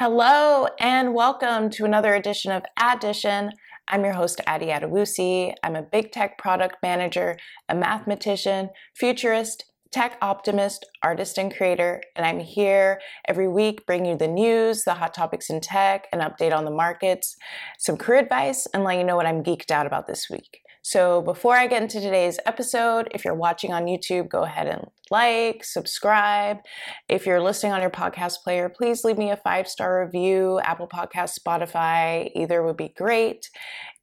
Hello and welcome to another edition of Addition. I'm your host, Addy Adewusi. I'm a big tech product manager, a mathematician, futurist, tech optimist, artist, and creator. And I'm here every week bringing you the news, the hot topics in tech, an update on the markets, some career advice, and letting you know what I'm geeked out about this week. So before I get into today's episode, if you're watching on YouTube, go ahead and like, subscribe. If you're listening on your podcast player, please leave me a five star review. Apple Podcast, Spotify, either would be great.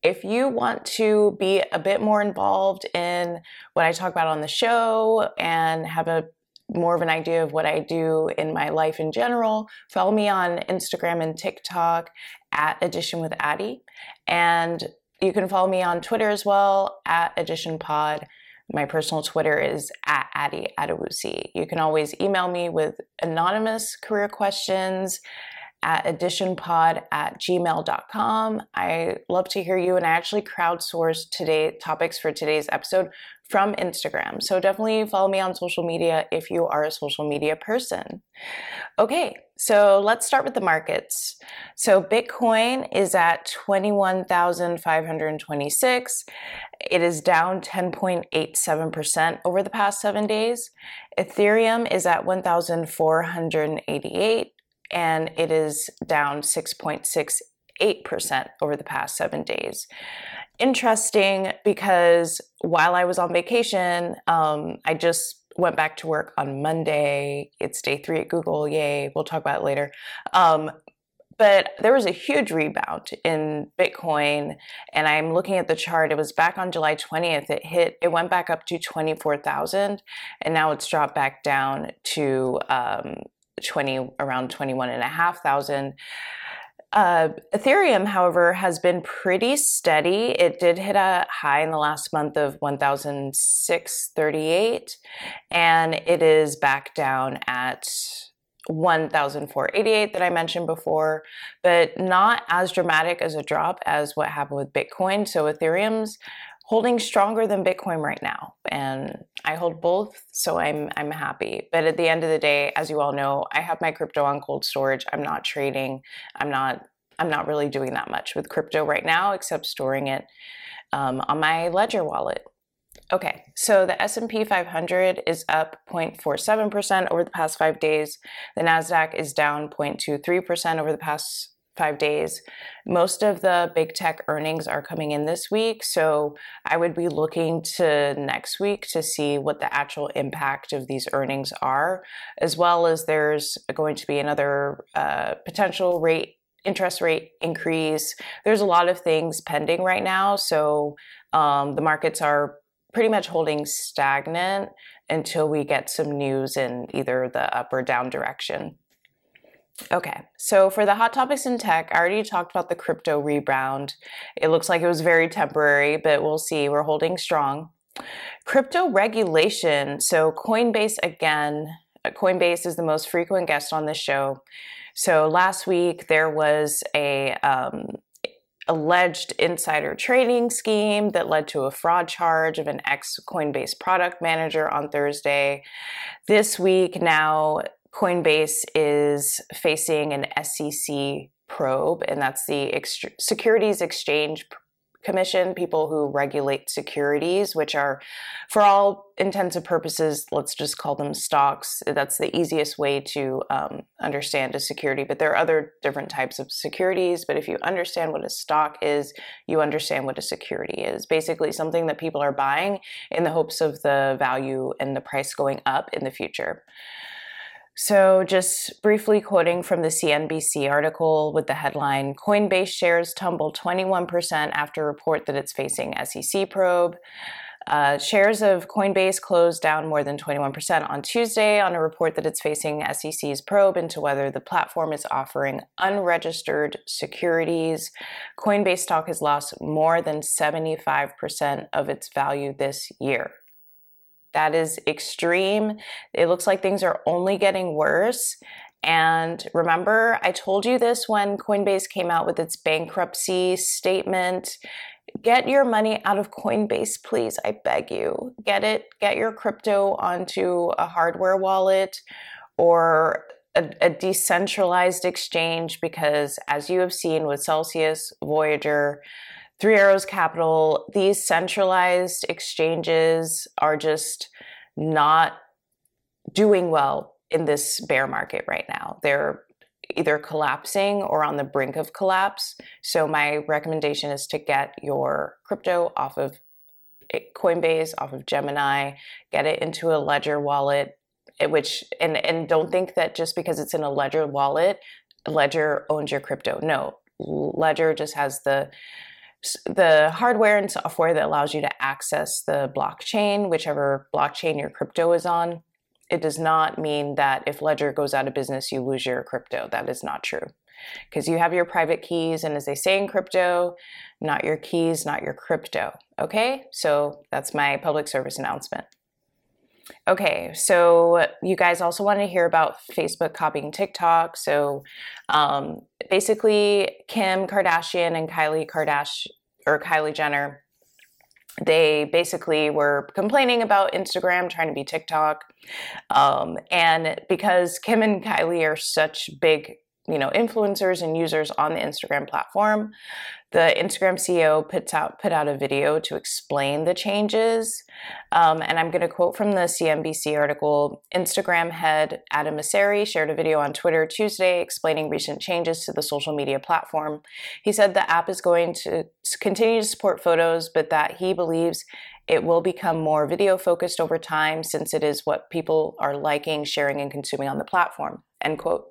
If you want to be a bit more involved in what I talk about on the show and have a more of an idea of what I do in my life in general, follow me on Instagram and TikTok at Addition with Addy. And you can follow me on Twitter as well at Addition Pod. My personal Twitter is at Addy Adewusi. You can always email me with anonymous career questions at additionpod at gmail.com. I love to hear you, and I actually crowdsourced today topics for today's episode from Instagram. So definitely follow me on social media if you are a social media person. Okay, so let's start with the markets. So Bitcoin is at 21,526. It is down 10.87% over the past 7 days. Ethereum is at 1,488 and it is down 6.68% over the past 7 days interesting because while I was on vacation, um, I just went back to work on Monday. It's day three at Google. Yay. We'll talk about it later. Um, but there was a huge rebound in Bitcoin. And I'm looking at the chart. It was back on July 20th. It hit, it went back up to 24,000. And now it's dropped back down to um, 20, around 21 and a half thousand. Uh, Ethereum, however, has been pretty steady. It did hit a high in the last month of 1,638, and it is back down at 1,488 that I mentioned before, but not as dramatic as a drop as what happened with Bitcoin. So Ethereum's holding stronger than Bitcoin right now. And I hold both, so I'm I'm happy. But at the end of the day, as you all know, I have my crypto on cold storage. I'm not trading. I'm not I'm not really doing that much with crypto right now, except storing it um, on my Ledger wallet. Okay, so the S&P 500 is up 0.47% over the past 5 days. The Nasdaq is down 0.23% over the past five days. Most of the big tech earnings are coming in this week. So I would be looking to next week to see what the actual impact of these earnings are, as well as there's going to be another uh, potential rate. Interest rate increase. There's a lot of things pending right now. So um, the markets are pretty much holding stagnant until we get some news in either the up or down direction. Okay, so for the hot topics in tech, I already talked about the crypto rebound. It looks like it was very temporary, but we'll see. We're holding strong. Crypto regulation. So, Coinbase again, Coinbase is the most frequent guest on this show. So, last week there was a um, alleged insider trading scheme that led to a fraud charge of an ex Coinbase product manager on Thursday. This week, now Coinbase is facing an SEC probe, and that's the Securities Exchange Commission, people who regulate securities, which are, for all intents and purposes, let's just call them stocks. That's the easiest way to um, understand a security. But there are other different types of securities. But if you understand what a stock is, you understand what a security is. Basically, something that people are buying in the hopes of the value and the price going up in the future. So, just briefly quoting from the CNBC article with the headline Coinbase shares tumble 21% after report that it's facing SEC probe. Uh, shares of Coinbase closed down more than 21% on Tuesday on a report that it's facing SEC's probe into whether the platform is offering unregistered securities. Coinbase stock has lost more than 75% of its value this year. That is extreme. It looks like things are only getting worse. And remember, I told you this when Coinbase came out with its bankruptcy statement. Get your money out of Coinbase, please. I beg you. Get it, get your crypto onto a hardware wallet or a, a, decentralized exchange because, as you have seen with Celsius, Voyager, Three Arrows Capital, these centralized exchanges are just not doing well in this bear market right now. They're either collapsing or on the brink of collapse. So, my recommendation is to get your crypto off of Coinbase, off of Gemini, get it into a Ledger wallet, eh, which, and, and don't think that just because it's in a Ledger wallet, Ledger owns your crypto. No, Ledger just has the the hardware and software that allows you to access the blockchain, whichever blockchain your crypto is on it does not mean that if Ledger goes out of business, you lose your crypto. That is not true. Because you have your private keys, and as they say in crypto, not your keys, not your crypto. Okay, so that's my public service announcement. Okay, so you guys also want to hear about Facebook copying TikTok. So um, basically, Kim Kardashian and Kylie Kardashian or Kylie Jenner they basically were complaining about Instagram trying to be TikTok. Um, and because Kim and Kylie are such big you know influencers and users on the Instagram platform. The Instagram CEO puts out put out a video to explain the changes, um, and I'm going to quote from the CNBC article. Instagram head Adam Mosseri shared a video on Twitter Tuesday explaining recent changes to the social media platform. He said the app is going to continue to support photos, but that he believes it will become more video focused over time since it is what people are liking, sharing, and consuming on the platform. End quote.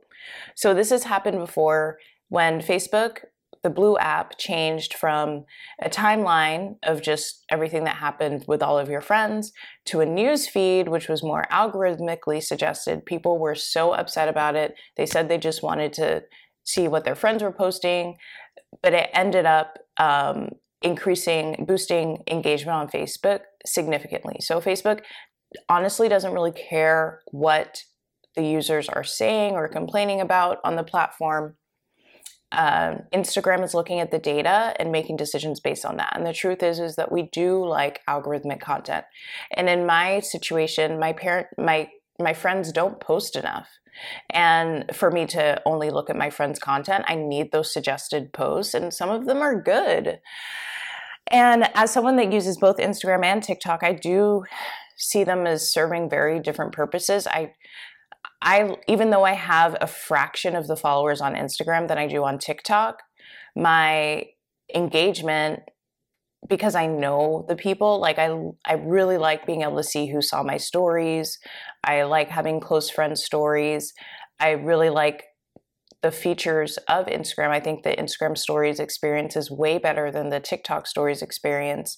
So this has happened before when Facebook, the Blue app, changed from a timeline of just everything that happened with all of your friends to a news feed, which was more algorithmically suggested. People were so upset about it. They said they just wanted to see what their friends were posting, but it ended up um, increasing, boosting engagement on Facebook significantly. So Facebook honestly doesn't really care what the users are saying or complaining about on the platform. Um, Instagram is looking at the data and making decisions based on that. And the truth is, is that we do like algorithmic content. And in my situation, my parent, my my friends don't post enough. And for me to only look at my friends' content, I need those suggested posts, and some of them are good. And as someone that uses both Instagram and TikTok, I do see them as serving very different purposes. I I even though I have a fraction of the followers on Instagram than I do on TikTok, my engagement because I know the people, like I I really like being able to see who saw my stories. I like having close friend stories. I really like the features of Instagram. I think the Instagram stories experience is way better than the TikTok stories experience.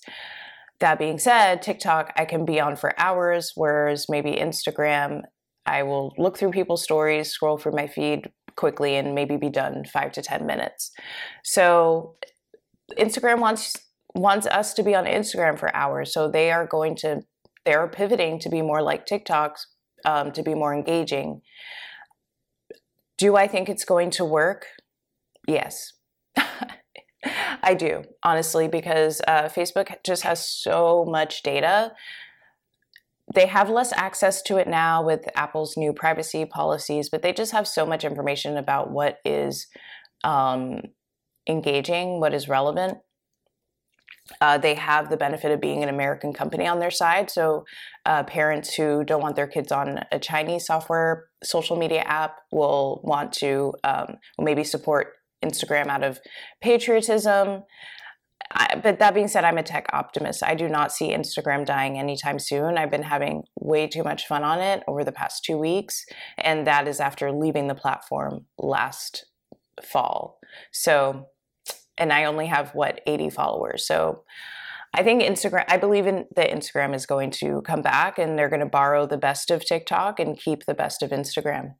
That being said, TikTok I can be on for hours, whereas maybe Instagram I will look through people's stories, scroll through my feed quickly, and maybe be done five to 10 minutes. So Instagram wants wants us to be on Instagram for hours. So they are going to they are pivoting to be more like TikToks, um, to be more engaging. Do I think it's going to work? Yes. I do, honestly, because uh, Facebook just has so much data they have less access to it now with Apple's new privacy policies, but they just have so much information about what is um, engaging, what is relevant. Uh, they have the benefit of being an American company on their side. So, uh, parents who don't want their kids on a Chinese software social media app will want to um, maybe support Instagram out of patriotism. I, but that being said, I'm a tech optimist. I do not see Instagram dying anytime soon. I've been having way too much fun on it over the past two weeks, and that is after leaving the platform last fall. So, and I only have what 80 followers. So, I think Instagram, I believe in that Instagram is going to come back and they're going to borrow the best of TikTok and keep the best of Instagram.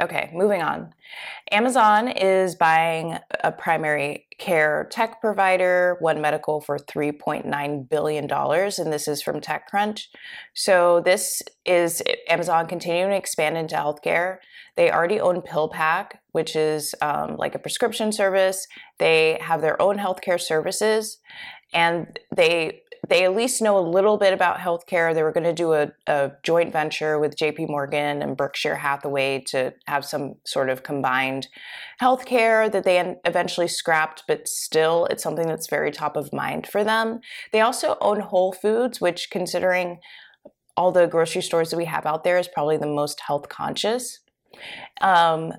Okay, moving on. Amazon is buying a primary care tech provider, One Medical, for $3.9 billion, and this is from TechCrunch. So, this is Amazon continuing to expand into healthcare. They already own PillPack, which is um, like a prescription service. They have their own healthcare services, and they they at least know a little bit about healthcare. They were going to do a, a, joint venture with JP Morgan and Berkshire Hathaway to have some sort of combined healthcare that they eventually scrapped, but still it's something that's very top of mind for them. They also own Whole Foods, which, considering all the grocery stores that we have out there, is probably the most health conscious. Um,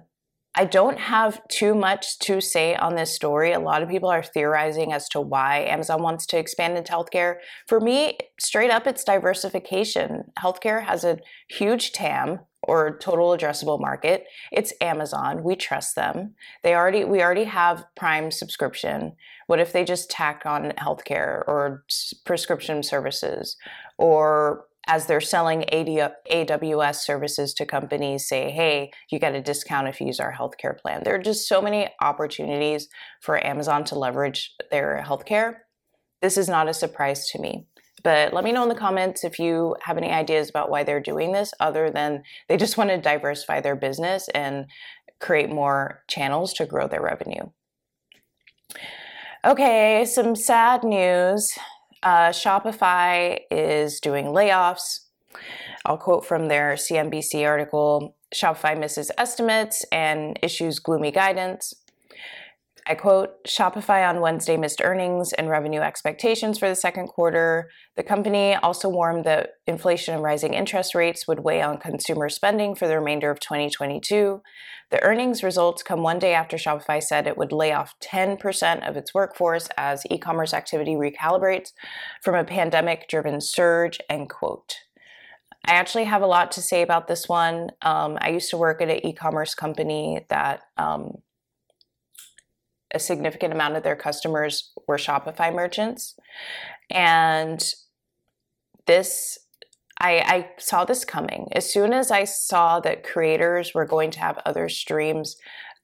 I don't have too much to say on this story. A lot of people are theorizing as to why Amazon wants to expand into healthcare. For me, straight up, it's diversification. Healthcare has a huge TAM or total addressable market. It's Amazon. We trust them. They already we already have Prime subscription. What if they just tack on healthcare or prescription services or as they're selling AWS services to companies, say, hey, you get a discount if you use our healthcare plan. There are just so many opportunities for Amazon to leverage their healthcare. This is not a surprise to me. But let me know in the comments if you have any ideas about why they're doing this, other than they just want to diversify their business and create more channels to grow their revenue. Okay, some sad news. Uh, Shopify is doing layoffs. I'll quote from their CNBC article Shopify misses estimates and issues gloomy guidance. I quote Shopify on Wednesday missed earnings and revenue expectations for the second quarter. The company also warned that inflation and rising interest rates would weigh on consumer spending for the remainder of 2022. The earnings results come one day after Shopify said it would lay off 10% of its workforce as e commerce activity recalibrates from a pandemic driven surge, end quote. I actually have a lot to say about this one. Um, I used to work at an e commerce company that um, a significant amount of their customers were Shopify merchants. And this, I, I, saw this coming. As soon as I saw that creators were going to have other streams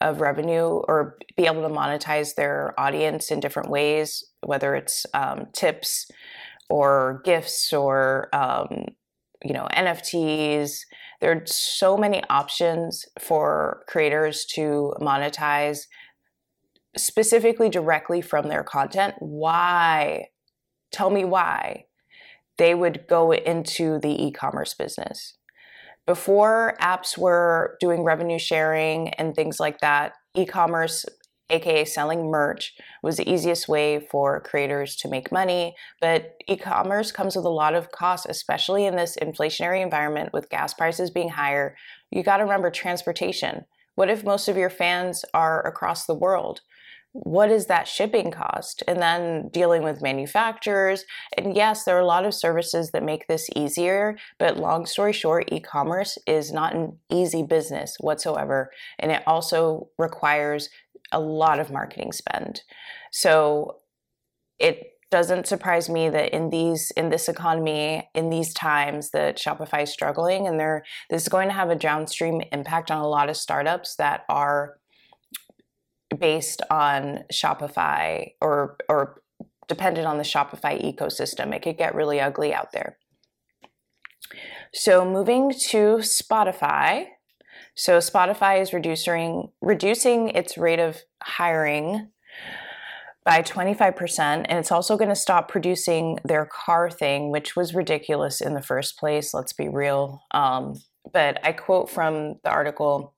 of revenue or be able to monetize their audience in different ways, whether it's um, tips or gifts or um, you know NFTs. There are so many options for creators to monetize specifically directly from their content why tell me why they would go into the e-commerce business. Before apps were doing revenue sharing and things like that e-commerce aka selling merch was the easiest way for creators to make money. But e-commerce comes with a lot of costs especially in this inflationary environment with gas prices being higher. You got to remember transportation. What if most of your fans are across the world what is that shipping cost? And then dealing with manufacturers. And yes, there are a lot of services that make this easier, but long story short, e commerce is not an easy business whatsoever. And it also requires a lot of marketing spend. So it doesn't surprise me that in these in this economy in these times that Shopify is struggling and they're this is going to have a downstream impact on a lot of startups that are based on Shopify or or dependent on the Shopify ecosystem. It could get really ugly out there. So moving to Spotify. So Spotify is reducing reducing its rate of hiring by 25% and it's also going to stop producing their car thing which was ridiculous in the first place let's be real um, but i quote from the article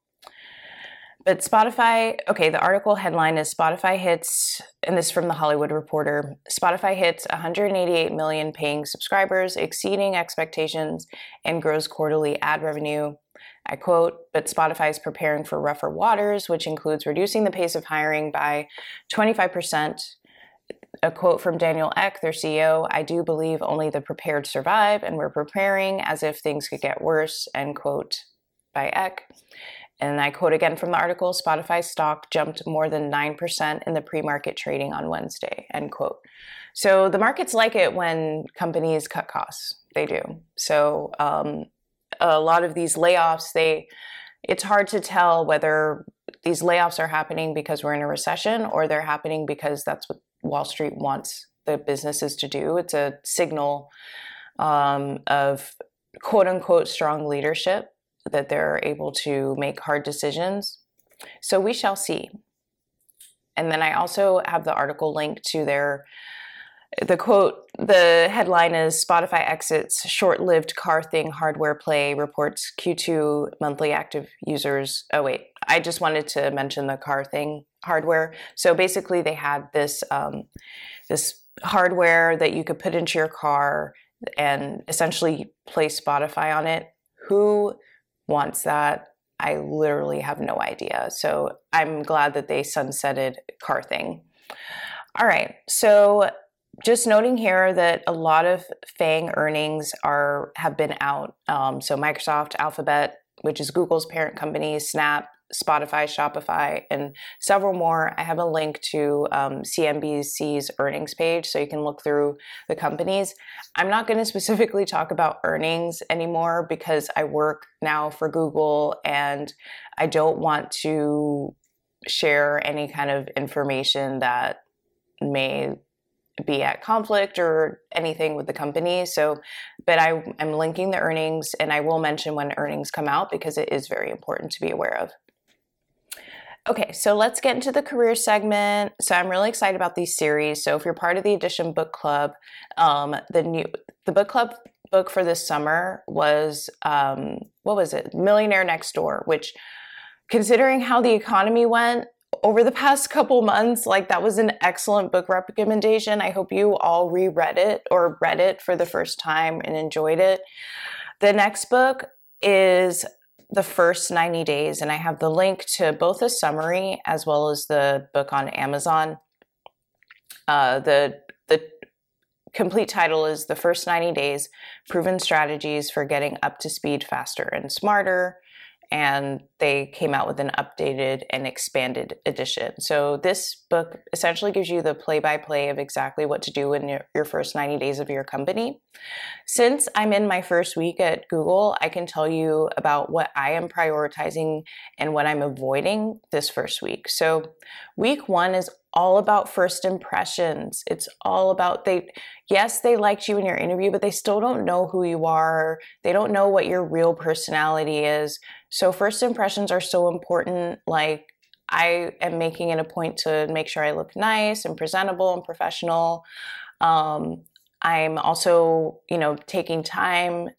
but Spotify, okay, the article headline is Spotify hits, and this is from the Hollywood Reporter Spotify hits 188 million paying subscribers, exceeding expectations, and grows quarterly ad revenue. I quote, but Spotify is preparing for rougher waters, which includes reducing the pace of hiring by 25%. A quote from Daniel Ek, their CEO I do believe only the prepared survive, and we're preparing as if things could get worse, end quote by Ek. And I quote again from the article Spotify stock jumped more than 9% in the pre market trading on Wednesday, end quote. So the markets like it when companies cut costs. They do. So um, a lot of these layoffs, they it's hard to tell whether these layoffs are happening because we're in a recession or they're happening because that's what Wall Street wants the businesses to do. It's a signal um, of quote unquote strong leadership that they're able to make hard decisions. So we shall see. And then I also have the article linked to their the quote, the headline is Spotify exits short lived car thing hardware play reports Q2 monthly active users. Oh, wait, I just wanted to mention the car thing hardware. So basically, they had this, um, this hardware that you could put into your car and essentially play Spotify on it. Who wants that? I literally have no idea. So I'm glad that they sunsetted car thing. All right, so just noting here that a lot of FANG earnings are have been out. Um, so Microsoft, Alphabet, which is Google's parent company, Snap, Spotify, Shopify, and several more. I have a link to um, CNBC's earnings page so you can look through the companies. I'm not going to specifically talk about earnings anymore because I work now for Google and I don't want to share any kind of information that may be at conflict or anything with the company. So, but I am linking the earnings and I will mention when earnings come out because it is very important to be aware of. Okay, so let's get into the career segment. So I'm really excited about these series. So if you're part of the Addition Book Club, um, the new the book club book for this summer was um, what was it? Millionaire Next Door, which considering how the economy went, over the past couple months, like that was an excellent book recommendation. I hope you all reread it or read it for the first time and enjoyed it. The next book is The First 90 Days, and I have the link to both a summary as well as the book on Amazon. Uh, the the complete title is The First 90 Days Proven Strategies for Getting Up to Speed Faster and Smarter and they came out with an updated and expanded edition. So this book essentially gives you the play-by-play of exactly what to do in your, your, first 90 days of your company. Since I'm in my first week at Google, I can tell you about what I am prioritizing and what I'm avoiding this first week. So week 1 is all about first impressions. It's all about they yes, they liked you in your interview, but they still don't know who you are. They don't know what your real personality is. So first impressions are so important. Like I am making it a point to make sure I look nice and presentable and professional. Um, I'm also, you know, taking time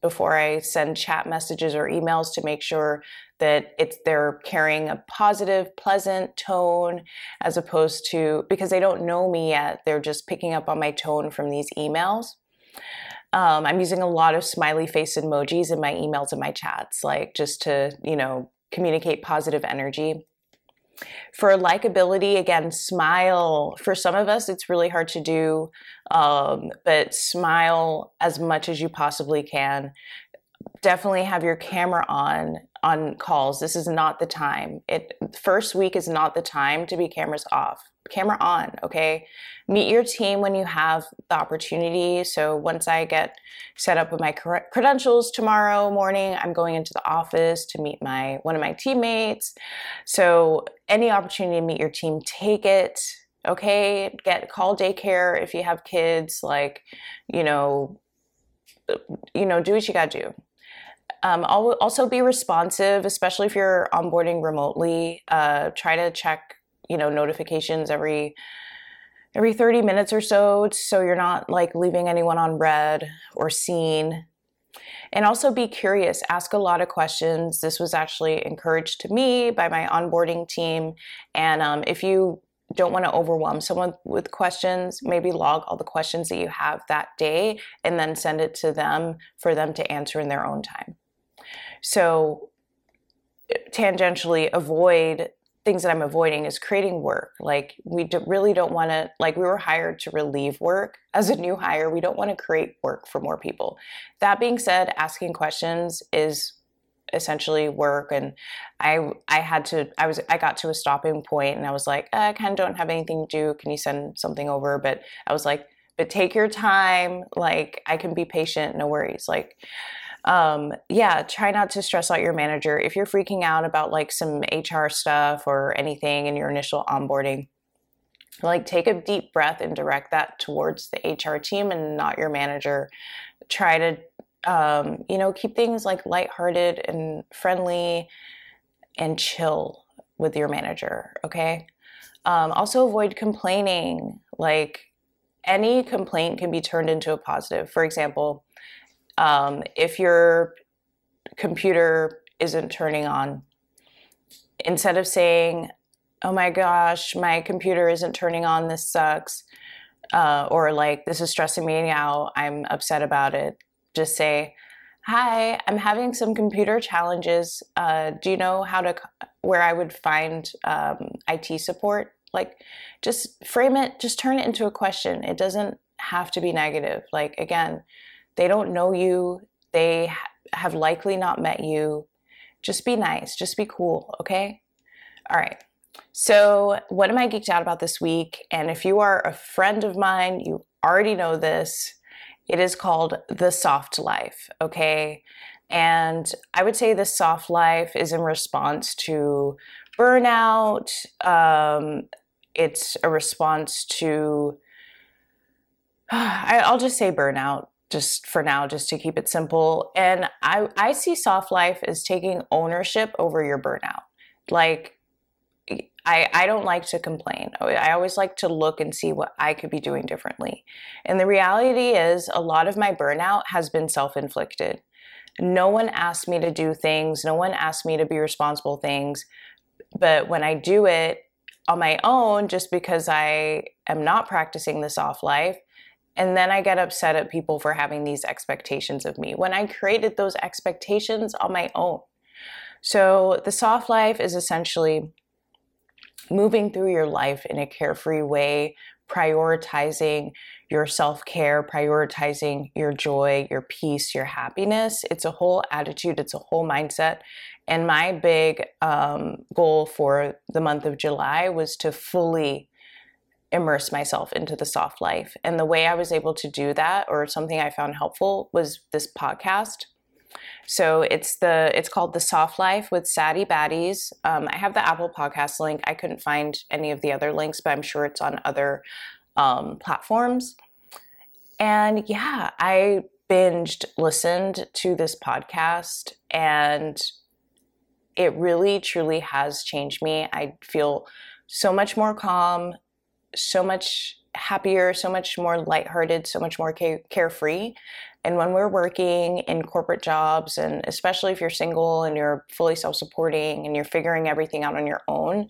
before I send chat messages or emails to make sure that it's they're carrying a positive, pleasant tone as opposed to because they don't know me yet, they're just picking up on my tone from these emails. Um, I'm using a lot of smiley face emojis in my emails and my chats, like just to, you know, communicate positive energy. For likability, again, smile. For some of us, it's really hard to do, um, but smile as much as you possibly can. Definitely have your camera on on calls. This is not the time. It first week is not the time to be cameras off. Camera on, okay? Meet your team when you have the opportunity. So once I get set up with my credentials tomorrow morning, I'm going into the office to meet my one of my teammates. So any opportunity to meet your team, take it. Okay, get call daycare if you have kids. Like, you know, you know, do what you got to do. Um, also be responsive, especially if you're onboarding remotely. Uh, try to check, you know, notifications every every 30 minutes or so, so you're not like leaving anyone on red or seen. And also be curious, ask a lot of questions. This was actually encouraged to me by my onboarding team. And um, if you don't want to overwhelm someone with questions, maybe log all the questions that you have that day and then send it to them for them to answer in their own time. So tangentially avoid things that I'm avoiding is creating work. Like we do, really don't want to like we were hired to relieve work as a new hire. We don't want to create work for more people. That being said, asking questions is essentially work and I I had to I was I got to a stopping point and I was like, eh, I kind of don't have anything to do. Can you send something over? But I was like, but take your time. Like I can be patient, no worries. Like um, yeah, try not to stress out your manager. If you're freaking out about like some HR stuff or anything in your initial onboarding, like take a deep breath and direct that towards the HR team and not your manager. Try to, um, you know, keep things like lighthearted and friendly and chill with your manager, okay? Um, also avoid complaining. Like, any complaint can be turned into a positive. For example, um, if your computer isn't turning on, instead of saying, oh my gosh, my computer isn't turning on, this sucks, uh, or like, this is stressing me out, I'm upset about it, just say, hi, I'm having some computer challenges. Uh, do you know how to, where I would find um, IT support? Like, just frame it, just turn it into a question. It doesn't have to be negative. Like, again, they don't know you, they have likely not met you. Just be nice, just be cool, okay? All right. So, what am I geeked out about this week? And if you are a friend of mine, you already know this. It is called The Soft Life, okay? And I would say the soft life is in response to burnout. Um, it's a response to, I'll just say burnout just for now, just to keep it simple. And I, I see soft life as taking ownership over your burnout. Like, I, I don't like to complain. Oh, I always like to look and see what I could be doing differently. And the reality is, a lot of my burnout has been self inflicted. No one asked me to do things, no one asked me to be responsible things. But when I do it on my own, just because I am not practicing the soft life, and then I get upset at people for having these expectations of me when I created those expectations on my own. So, the soft life is essentially moving through your life in a carefree way, prioritizing your self care, prioritizing your joy, your peace, your happiness. It's a whole attitude, it's a whole mindset. And my big um, goal for the month of July was to fully immerse myself into the soft life. And the way I was able to do that, or something I found helpful, was this podcast. So it's the it's called the Soft Life with Sadie Baddies. Um, I have the Apple Podcast link. I couldn't find any of the other links, but I'm sure it's on other um, platforms. And yeah, I binged listened to this podcast, and it really truly has changed me. I feel so much more calm, so much happier, so much more lighthearted, so much more carefree. And when we're working in corporate jobs, and especially if you're single and you're fully self supporting and you're figuring everything out on your own,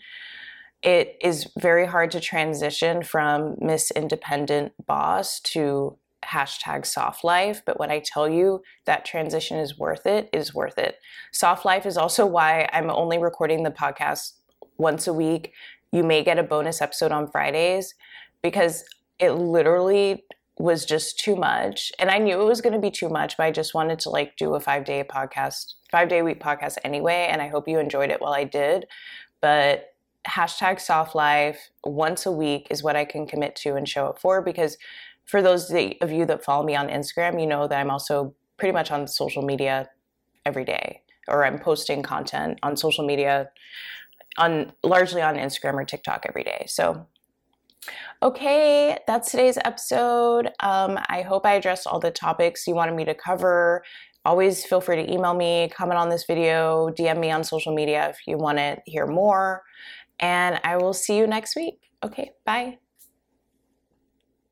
it is very hard to transition from Miss Independent Boss to hashtag soft life. But when I tell you that transition is worth it, is worth it. Soft life is also why I'm only recording the podcast once a week. You may get a bonus episode on Fridays because it literally was just too much. And I knew it was going to be too much, but I just wanted to like do a five day podcast, five day week podcast anyway. And I hope you enjoyed it while I did. But hashtag soft life once a week is what I can commit to and show up for because for those of you that follow me on Instagram, you know that I'm also pretty much on social media every day or I'm posting content on social media on largely on Instagram or TikTok every day. So Okay, that's today's episode. Um, I hope I addressed all the topics you wanted me to cover. Always feel free to email me, comment on this video, DM me on social media if you want to hear more. And I will see you next week. Okay, bye.